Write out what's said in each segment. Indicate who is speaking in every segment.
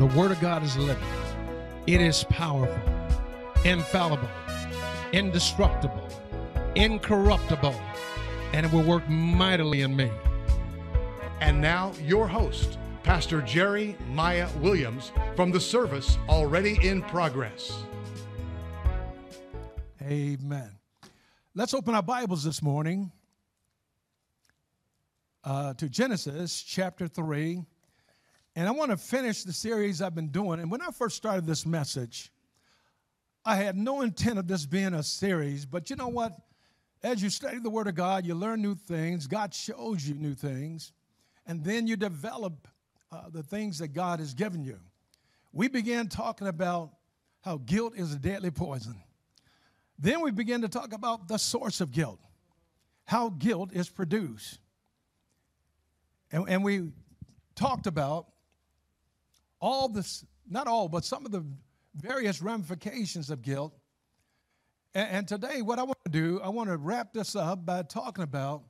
Speaker 1: The Word of God is living, it is powerful, infallible, indestructible, incorruptible, and it will work mightily in me.
Speaker 2: And now, your host, Pastor Jerry Miah Williams, from the service already in progress.
Speaker 1: Amen. Let's open our Bibles this morning uh, to Genesis chapter 3. And I want to finish the series I've been doing. And when I first started this message, I had no intent of this being a series. But you know what? As you study the Word of God, you learn new things. God shows you new things. And then you develop uh, the things that God has given you. We began talking about how guilt is a deadly poison. Then we began to talk about the source of guilt, how guilt is produced. And, and we talked about all this, not all, but some of the various ramifications of guilt. And, and today, what I want to do, I want to wrap this up by talking about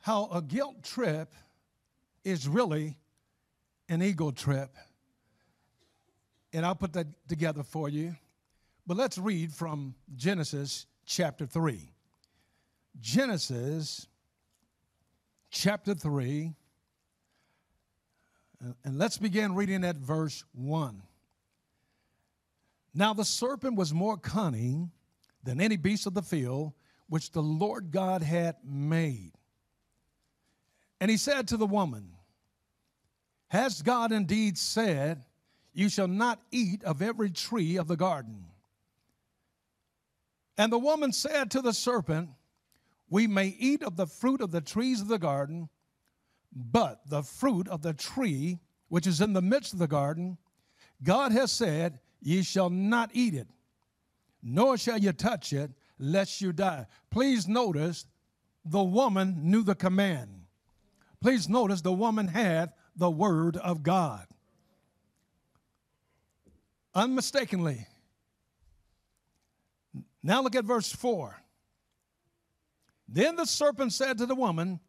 Speaker 1: how a guilt trip is really an ego trip. And I'll put that together for you. But let's read from Genesis chapter 3. Genesis chapter 3. And let's begin reading at verse 1. Now the serpent was more cunning than any beast of the field which the Lord God had made. And he said to the woman, Has God indeed said, You shall not eat of every tree of the garden? And the woman said to the serpent, We may eat of the fruit of the trees of the garden, but the fruit of the tree which is in the midst of the garden, God has said, Ye shall not eat it, nor shall you touch it, lest you die. Please notice the woman knew the command. Please notice the woman had the word of God. Unmistakably. Now look at verse 4. Then the serpent said to the woman,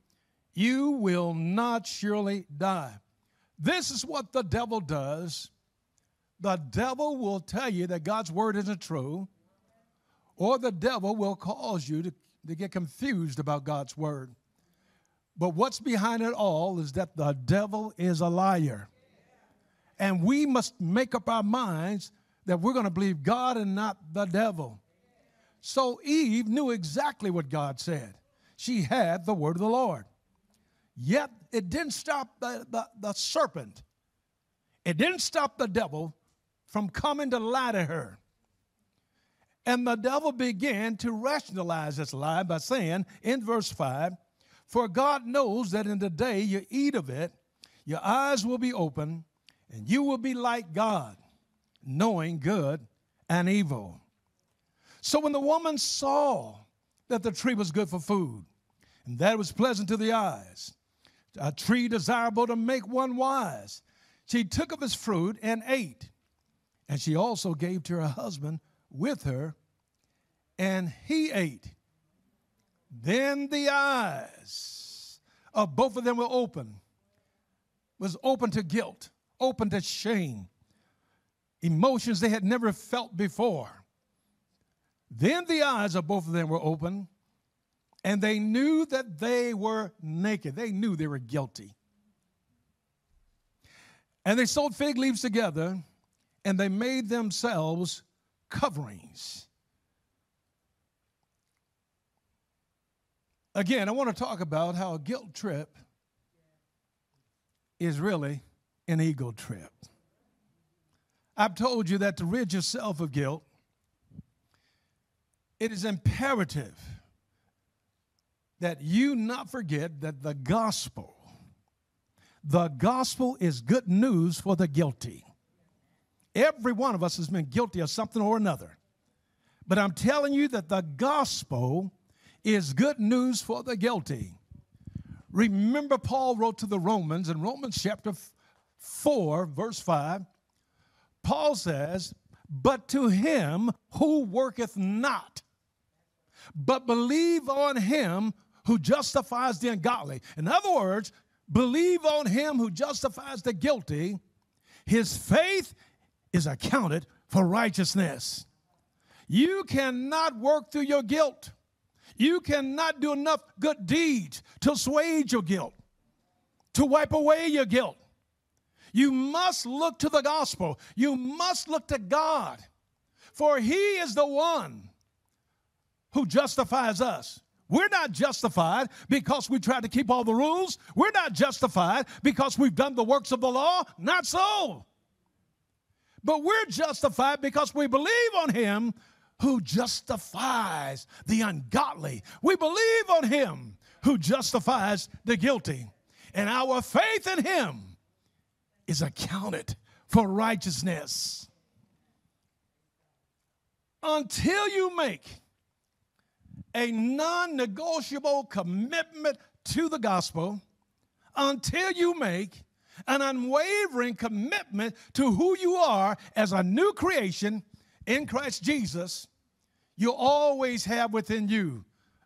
Speaker 1: You will not surely die. This is what the devil does. The devil will tell you that God's word isn't true, or the devil will cause you to, to get confused about God's word. But what's behind it all is that the devil is a liar. And we must make up our minds that we're going to believe God and not the devil. So Eve knew exactly what God said. She had the word of the Lord. Yet it didn't stop the, the, the serpent, it didn't stop the devil from coming to lie to her. And the devil began to rationalize this lie by saying in verse 5 For God knows that in the day you eat of it, your eyes will be open, and you will be like God, knowing good and evil. So when the woman saw that the tree was good for food, and that it was pleasant to the eyes, a tree desirable to make one wise. She took of its fruit and ate. And she also gave to her husband with her, and he ate. Then the eyes of both of them were open, was open to guilt, open to shame, emotions they had never felt before. Then the eyes of both of them were open, and they knew that they were naked. They knew they were guilty. And they sewed fig leaves together and they made themselves coverings. Again, I want to talk about how a guilt trip is really an ego trip. I've told you that to rid yourself of guilt, it is imperative that you not forget that the gospel, the gospel is good news for the guilty. Every one of us has been guilty of something or another. But I'm telling you that the gospel is good news for the guilty. Remember, Paul wrote to the Romans in Romans chapter 4, verse 5. Paul says, But to him who worketh not, but believe on him who justifies the ungodly. In other words, believe on him who justifies the guilty. his faith is accounted for righteousness. You cannot work through your guilt. You cannot do enough good deeds to assuage your guilt, to wipe away your guilt. You must look to the gospel. You must look to God, for He is the one who justifies us. We're not justified because we try to keep all the rules. We're not justified because we've done the works of the law. Not so. But we're justified because we believe on Him who justifies the ungodly. We believe on Him who justifies the guilty. And our faith in Him is accounted for righteousness. Until you make a non negotiable commitment to the gospel, until you make an unwavering commitment to who you are as a new creation in Christ Jesus, you always have within you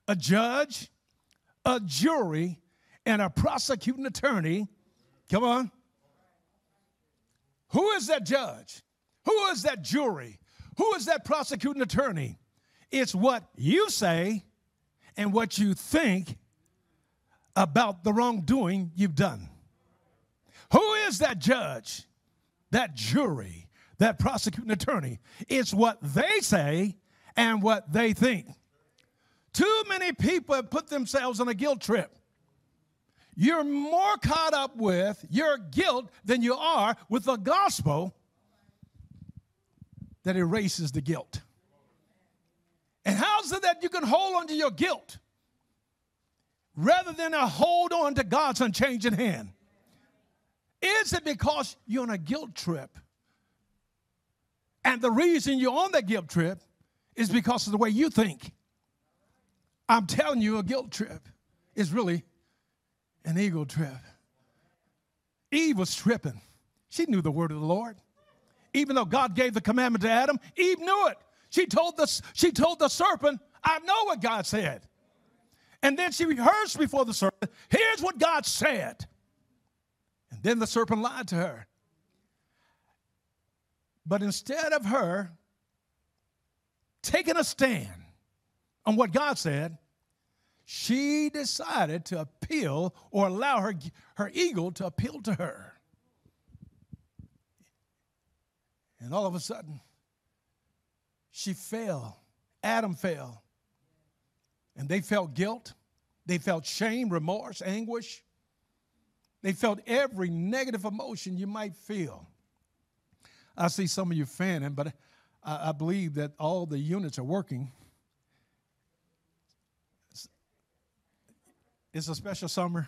Speaker 1: a judge, a jury, and a prosecuting attorney. Come on. Who is that judge? Who is that jury? Who is that prosecuting attorney? It's what you say and what you think about the wrongdoing you've done. Who is that judge, that jury, that prosecuting attorney? It's what they say and what they think. Too many people have put themselves on a guilt trip. You're more caught up with your guilt than you are with the gospel that erases the guilt. And how's it that you can hold on to your guilt rather than a hold on to God's unchanging hand? Is it because you're on a guilt trip? And the reason you're on that guilt trip is because of the way you think. I'm telling you, a guilt trip is really an ego trip. Eve was tripping. She knew the word of the Lord. Even though God gave the commandment to Adam, Eve knew it. She told the, she told the serpent, I know what God said. And then she rehearsed before the serpent, here's what God said. And then the serpent lied to her. But instead of her taking a stand on what God said, she decided to appeal or allow her, her eagle to appeal to her. And all of a sudden, she fell. Adam fell. And they felt guilt. They felt shame, remorse, anguish. They felt every negative emotion you might feel. I see some of you fanning, but I, I believe that all the units are working. It's, a special summer.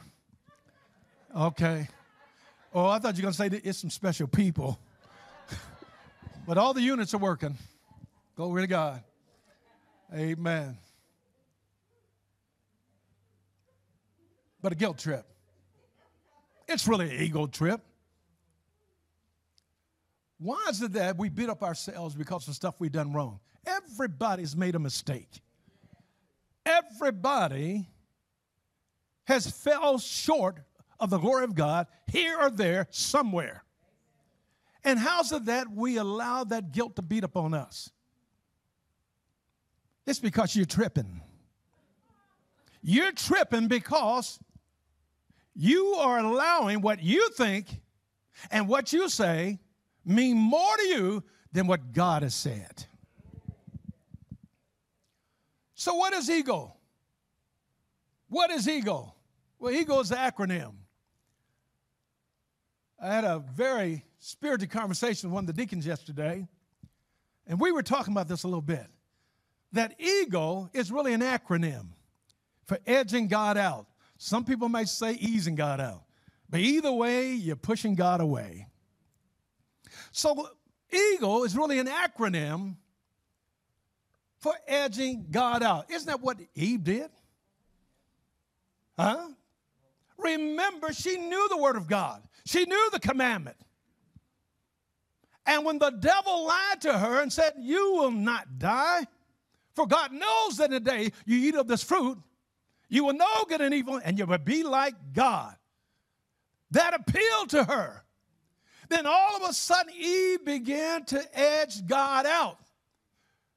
Speaker 1: Okay. Oh, I thought you were going to say that it's some special people. but all the units are working. Glory to God. Amen. But a guilt trip. It's really an ego trip. Why is it that we beat up ourselves because of stuff we've done wrong? Everybody's made a mistake. Everybody has fell short of the glory of God here or there somewhere. And how's it that we allow that guilt to beat upon us? It's because you're tripping. You're tripping because you are allowing what you think and what you say mean more to you than what God has said. So, what is ego? What is ego? Well, ego is an acronym. I had a very spirited conversation with one of the deacons yesterday, and we were talking about this a little bit. That ego is really an acronym for edging God out. Some people might say easing God out. But either way, you're pushing God away. So, ego is really an acronym for edging God out. Isn't that what Eve did? Huh? Remember, she knew the Word of God, she knew the commandment. And when the devil lied to her and said, You will not die, for God knows that in the day you eat of this fruit, you will know good and evil, and you will be like God. That appealed to her. Then all of a sudden, Eve began to edge God out.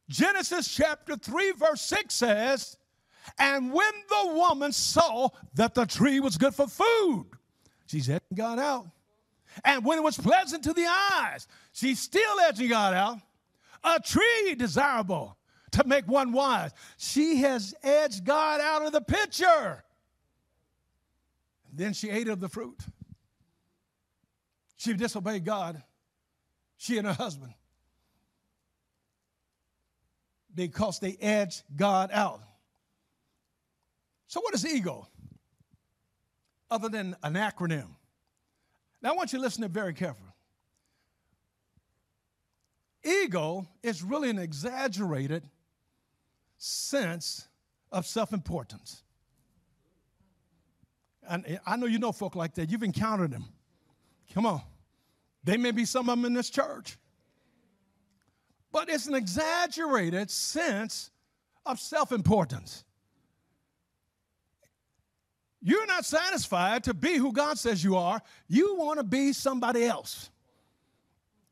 Speaker 1: Genesis chapter 3, verse 6 says, And when the woman saw that the tree was good for food, she's edging God out. And when it was pleasant to the eyes, she's still edging God out. A tree desirable to make one wise. She has edged God out of the picture. Then she ate of the fruit. She disobeyed God, she and her husband, because they edged God out. So, what is ego? Other than an acronym. Now, I want you to listen to very carefully. Ego is really an exaggerated sense of self importance. And I know you know folk like that. You've encountered them. Come on. They may be some of them in this church. But it's an exaggerated sense of self importance. You're not satisfied to be who God says you are. You want to be somebody else.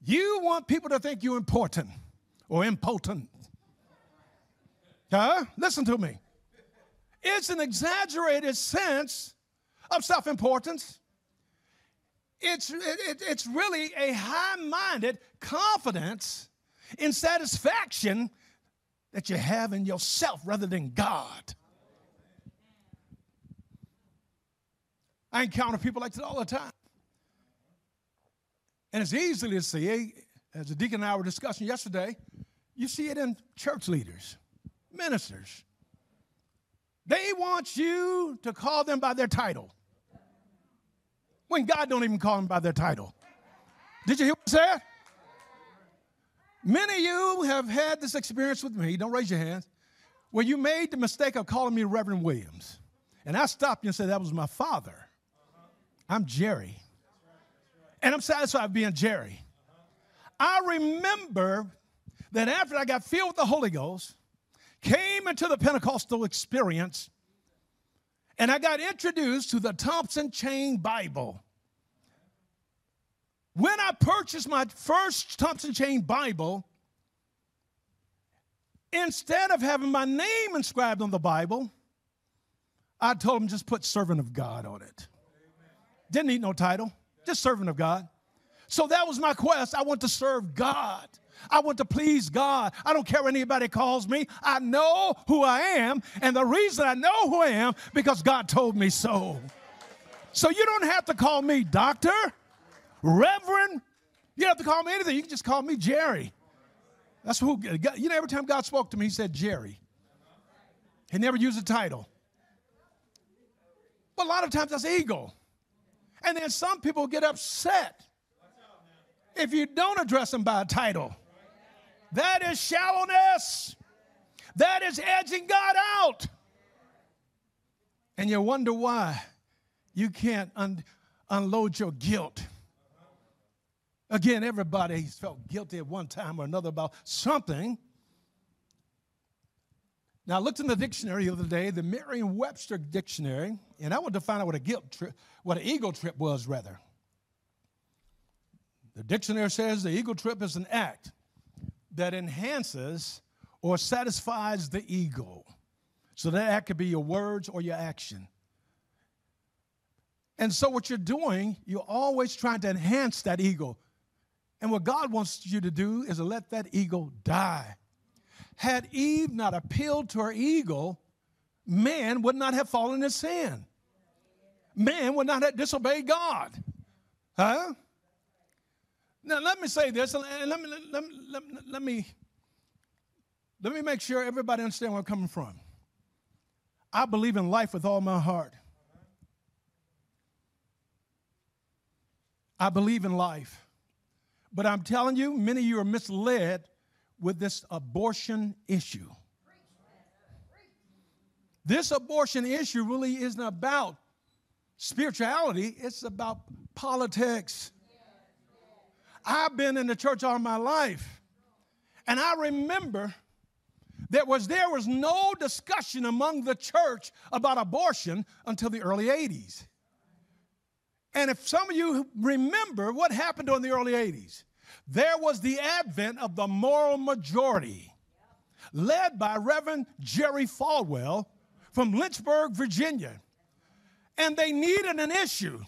Speaker 1: You want people to think you're important or impotent. Huh? Listen to me. It's an exaggerated sense of self importance. It's, it, it's really a high minded confidence in satisfaction that you have in yourself rather than God. I encounter people like that all the time. And it's easy to see, as the deacon and I were discussing yesterday, you see it in church leaders, ministers. They want you to call them by their title when God don't even call them by their title. Did you hear what I said? Many of you have had this experience with me, don't raise your hands, where you made the mistake of calling me Reverend Williams. And I stopped you and said, That was my father. I'm Jerry. And I'm satisfied being Jerry. I remember that after I got filled with the Holy Ghost, came into the Pentecostal experience, and I got introduced to the Thompson Chain Bible. When I purchased my first Thompson Chain Bible, instead of having my name inscribed on the Bible, I told them just put servant of God on it. Didn't need no title, just servant of God. So that was my quest. I want to serve God. I want to please God. I don't care what anybody calls me. I know who I am. And the reason I know who I am, because God told me so. So you don't have to call me doctor, reverend. You don't have to call me anything. You can just call me Jerry. That's who, you know, every time God spoke to me, he said Jerry. He never used a title. But a lot of times that's ego. And then some people get upset if you don't address them by a title. That is shallowness. That is edging God out. And you wonder why you can't un- unload your guilt. Again, everybody's felt guilty at one time or another about something. Now, I looked in the dictionary the other day, the Merriam-Webster dictionary, and I wanted to find out what a guilt trip, what an ego trip was, rather. The dictionary says the ego trip is an act that enhances or satisfies the ego. So that could be your words or your action. And so, what you're doing, you're always trying to enhance that ego. And what God wants you to do is to let that ego die. Had Eve not appealed to her ego, man would not have fallen in sin. Man would not have disobeyed God. Huh? Now, let me say this, and let me, let, me, let, me, let, me, let me make sure everybody understands where I'm coming from. I believe in life with all my heart. I believe in life. But I'm telling you, many of you are misled with this abortion issue. This abortion issue really isn't about spirituality, it's about politics. I've been in the church all my life. And I remember there was there was no discussion among the church about abortion until the early 80s. And if some of you remember what happened during the early 80s, there was the advent of the moral majority, led by Reverend Jerry Falwell from Lynchburg, Virginia. And they needed an issue.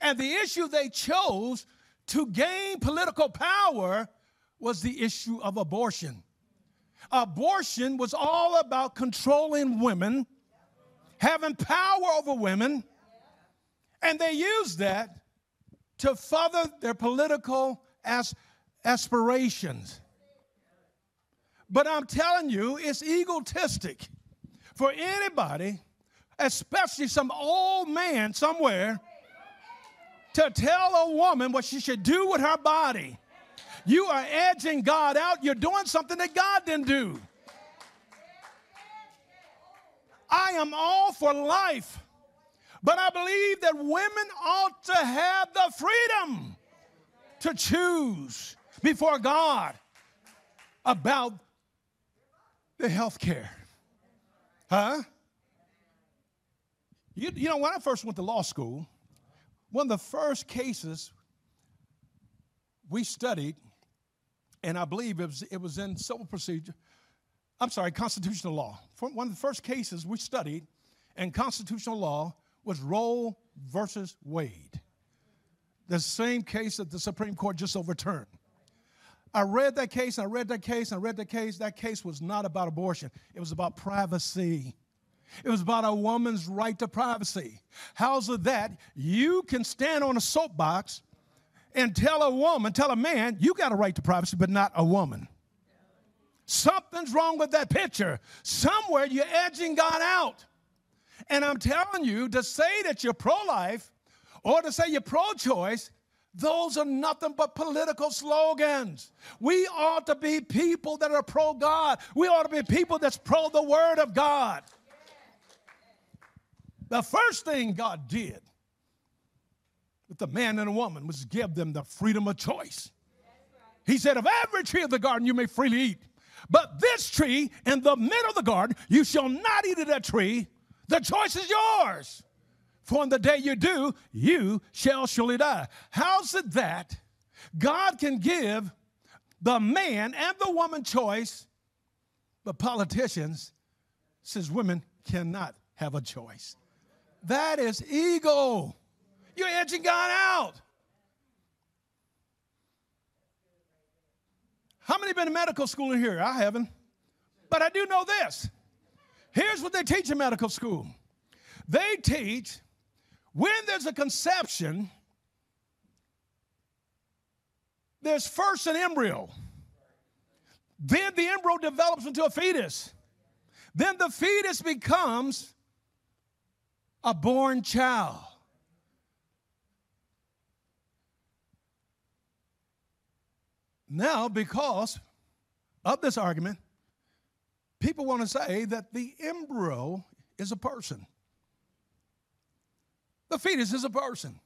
Speaker 1: And the issue they chose to gain political power was the issue of abortion. Abortion was all about controlling women, having power over women, and they used that to further their political as- aspirations. But I'm telling you, it's egotistic for anybody, especially some old man somewhere, to tell a woman what she should do with her body. You are edging God out. You're doing something that God didn't do. I am all for life, but I believe that women ought to have the freedom to choose before God about the health care. Huh? You, you know, when I first went to law school, one of the first cases we studied, and I believe it was, it was in civil procedure, I'm sorry, constitutional law. One of the first cases we studied in constitutional law was Roe versus Wade, the same case that the Supreme Court just overturned. I read that case, I read that case, and I read that case. That case was not about abortion, it was about privacy. It was about a woman's right to privacy. How's it that you can stand on a soapbox and tell a woman, tell a man, you got a right to privacy, but not a woman? Something's wrong with that picture. Somewhere you're edging God out. And I'm telling you, to say that you're pro life or to say you're pro choice, those are nothing but political slogans. We ought to be people that are pro God. We ought to be people that's pro the Word of God. The first thing God did with the man and the woman was give them the freedom of choice. He said, Of every tree of the garden you may freely eat, but this tree in the middle of the garden, you shall not eat of that tree. The choice is yours. For in the day you do, you shall surely die. How's it that God can give the man and the woman choice, but politicians says women cannot have a choice? That is ego. You're edging God out. How many been to medical school in here? I haven't. But I do know this. Here's what they teach in medical school. They teach when there's a conception, there's first an embryo. Then the embryo develops into a fetus. Then the fetus becomes a born child. Now, because of this argument, people want to say that the embryo is a person. The fetus is a person.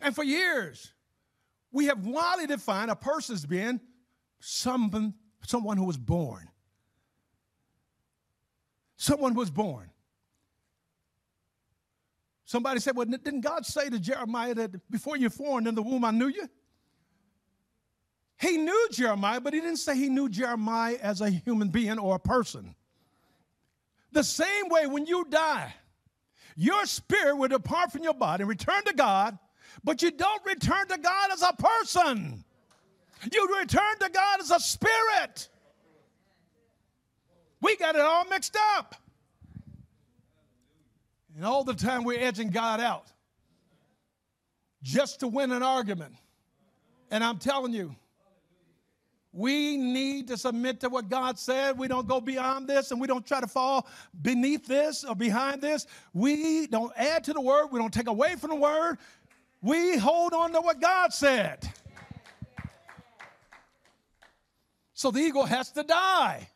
Speaker 1: And for years, we have widely defined a person as being someone, someone who was born. Someone who was born. Somebody said, Well, didn't God say to Jeremiah that before you're formed in the womb, I knew you? He knew Jeremiah, but he didn't say he knew Jeremiah as a human being or a person. The same way when you die, your spirit will depart from your body and return to God, but you don't return to God as a person. You return to God as a spirit. We got it all mixed up. And all the time we're edging God out just to win an argument. And I'm telling you, we need to submit to what God said. We don't go beyond this and we don't try to fall beneath this or behind this. We don't add to the word. We don't take away from the word. We hold on to what God said. So the eagle has to die.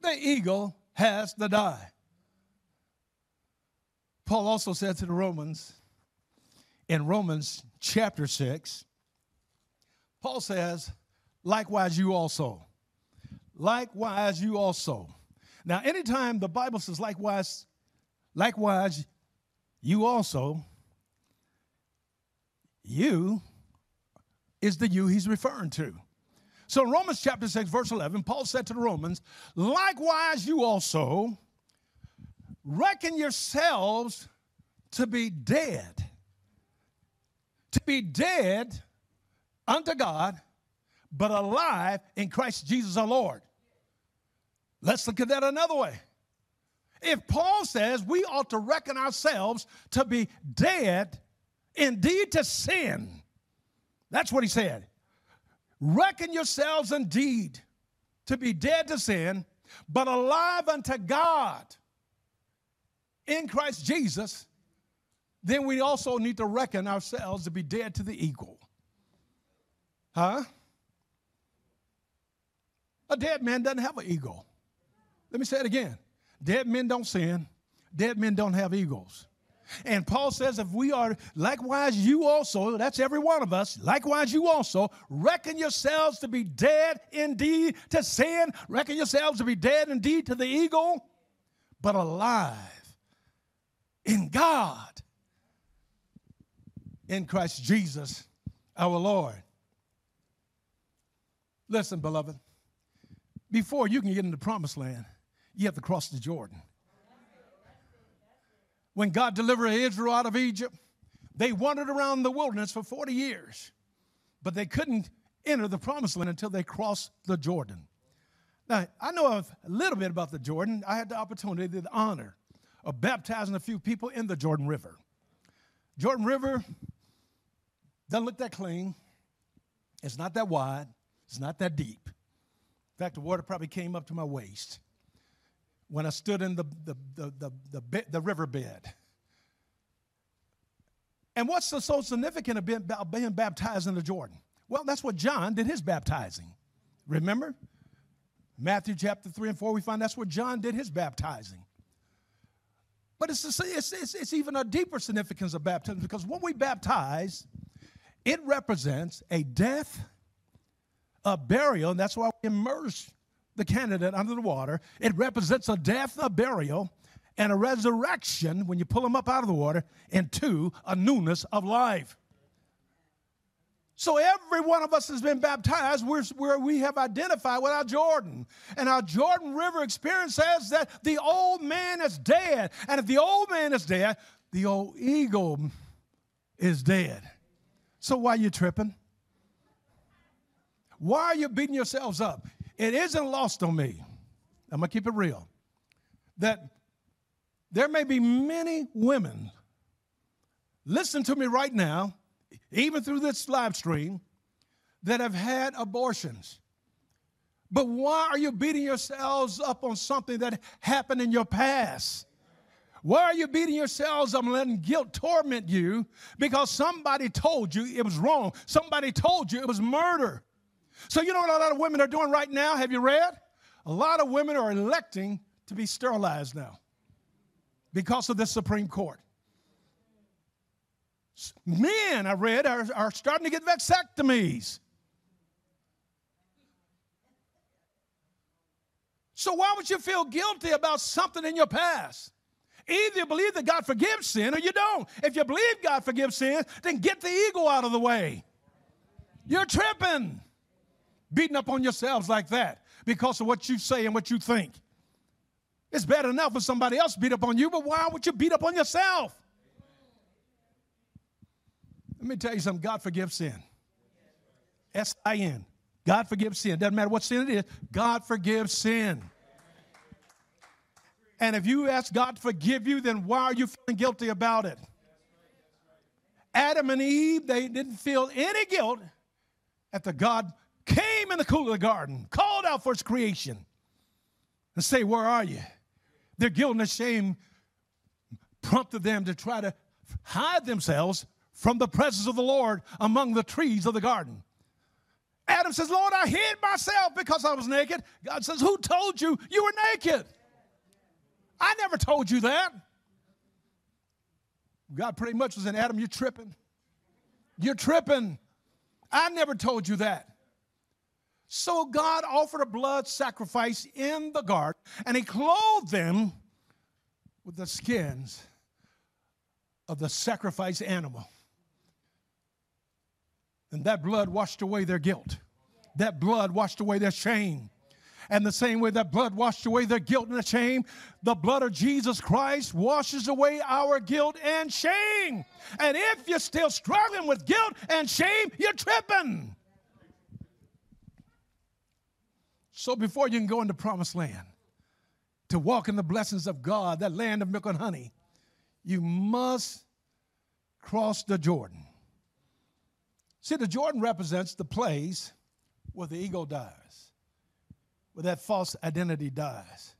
Speaker 1: The eagle has to die. Paul also said to the Romans in Romans chapter 6, Paul says, likewise you also. Likewise you also. Now, anytime the Bible says likewise, likewise you also, You is the you he's referring to. So in Romans chapter 6, verse 11, Paul said to the Romans, Likewise, you also reckon yourselves to be dead. To be dead unto God, but alive in Christ Jesus our Lord. Let's look at that another way. If Paul says we ought to reckon ourselves to be dead indeed to sin, that's what he said. Reckon yourselves indeed to be dead to sin, but alive unto God in Christ Jesus, then we also need to reckon ourselves to be dead to the ego. Huh? A dead man doesn't have an ego. Let me say it again. Dead men don't sin. Dead men don't have egos. And Paul says, if we are likewise, you also, that's every one of us, likewise, you also, reckon yourselves to be dead indeed to sin, reckon yourselves to be dead indeed to the ego, but alive in God, in Christ Jesus our Lord. Listen, beloved, before you can get into the promised land, you have to cross the Jordan. When God delivered Israel out of Egypt, they wandered around the wilderness for 40 years, but they couldn't enter the promised land until they crossed the Jordan. Now, I know a little bit about the Jordan. I had the opportunity, the honor of baptizing a few people in the Jordan River. Jordan River doesn't look that clean. It's not that wide. It's not that deep. In fact, the water probably came up to my waist when I stood in the, the, the, the, the, riverbed. And what's the so significant about being baptized in the Jordan? Well, that's what John did his baptizing. Remember? Matthew chapter 3 and 4, we find that's what John did his baptizing. But it's, it's, it's, it's even a deeper significance of baptism because when we baptize, it represents a death, a burial, and that's why we immerse the candidate under the water. It represents a death, a burial, and a resurrection when you pull them up out of the water into a newness of life. So every one of us has been baptized where, we have identified with our Jordan. And our Jordan River experience says that the old man is dead. And if the old man is dead, the old ego is dead. So why are you tripping? Why are you beating yourselves up? It isn't lost on me. I'm going to keep it real. That there may be many women, listen to me right now, even through this live stream, that have had abortions. But why are you beating yourselves up on something that happened in your past? Why are you beating yourselves up and letting guilt torment you because somebody told you it was wrong? Somebody told you it was murder. So, you know what a lot of women are doing right now? Have you read? A lot of women are electing to be sterilized now because of the Supreme Court. Men, I read, are, are starting to get vasectomies. So, why would you feel guilty about something in your past? Either you believe that God forgives sin or you don't. If you believe God forgives sin, then get the ego out of the way. You're tripping beating up on yourselves like that because of what you say and what you think. It's bad enough for somebody else beat up on you, but why would you beat up on yourself? Let me tell you something God forgives sin. S I N. God forgives sin. Doesn't matter what sin it is, God forgives sin. And if you ask God to forgive you, then why are you feeling guilty about it? Adam and Eve, they didn't feel any guilt after God came in the cool of the garden, called out for his creation, and say, Where are you? Their guilt and shame prompted them to try to hide themselves from the presence of the Lord among the trees of the garden. Adam says, Lord, I hid myself because I was naked. God says, Who told you you were naked? I never told you that. God pretty much was in Adam, you're tripping. You're tripping. I never told you that. So God offered a blood sacrifice in the garden, and He clothed them with the skins of the sacrifice animal. And that blood washed away their guilt. That blood washed away their shame. And the same way that blood washed away their guilt and the shame, the blood of Jesus Christ washes away our guilt and shame. And if you're still struggling with guilt and shame, you're tripping. So before you can go into promised land, to walk in the blessings of God, that land of milk and honey, you must cross the Jordan. See, the Jordan represents the place where the ego dies, where that false identity dies.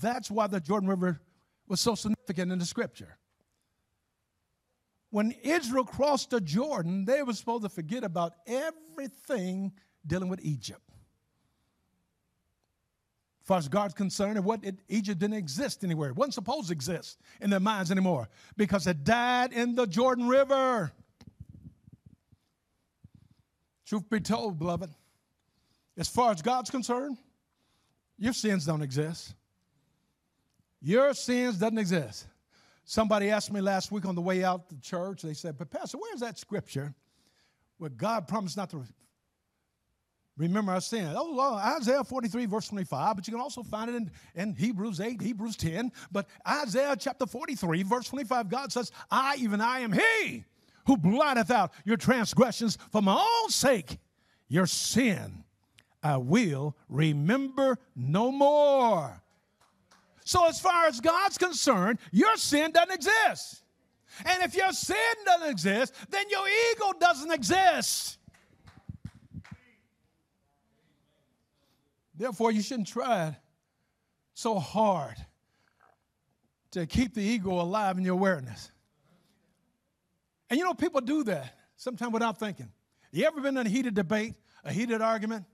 Speaker 1: That's why the Jordan River was so significant in the scripture. When Israel crossed the Jordan, they were supposed to forget about everything dealing with Egypt As far as God's concerned, what it, Egypt didn't exist anywhere. It wasn't supposed to exist in their minds anymore because it died in the Jordan River. Truth be told, beloved, as far as God's concerned, your sins don't exist. Your sins doesn't exist. Somebody asked me last week on the way out to church, they said, But Pastor, where's that scripture where God promised not to remember our sin. Oh, Isaiah 43, verse 25, but you can also find it in, in Hebrews 8, Hebrews 10. But Isaiah chapter 43, verse 25, God says, I, even I am He who blotteth out your transgressions for my own sake. Your sin I will remember no more. So, as far as God's concerned, your sin doesn't exist. And if your sin doesn't exist, then your ego doesn't exist. Therefore, you shouldn't try so hard to keep the ego alive in your awareness. And you know, people do that sometimes without thinking. You ever been in a heated debate, a heated argument,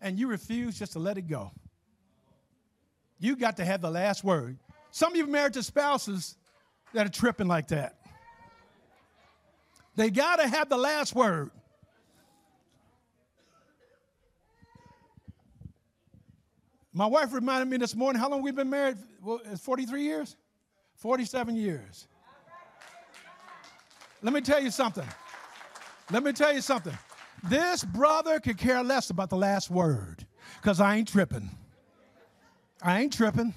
Speaker 1: and you refuse just to let it go? You got to have the last word. Some of you married to spouses that are tripping like that. They got to have the last word. My wife reminded me this morning how long we've been married? Well, 43 years? 47 years. Let me tell you something. Let me tell you something. This brother could care less about the last word because I ain't tripping. I ain't tripping.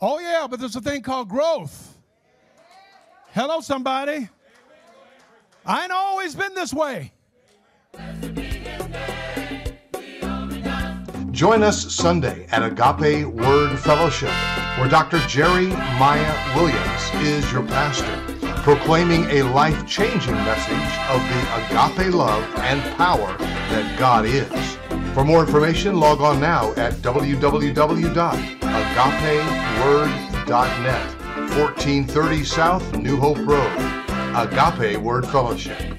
Speaker 1: Oh, yeah, but there's a thing called growth. Hello, somebody. I ain't always been this way.
Speaker 2: Join us Sunday at Agape Word Fellowship, where Dr. Jerry Miah Williams is your pastor, proclaiming a life changing message of the agape love and power that God is. For more information, log on now at www.agapeword.net, 1430 South New Hope Road. Agape Word Fellowship.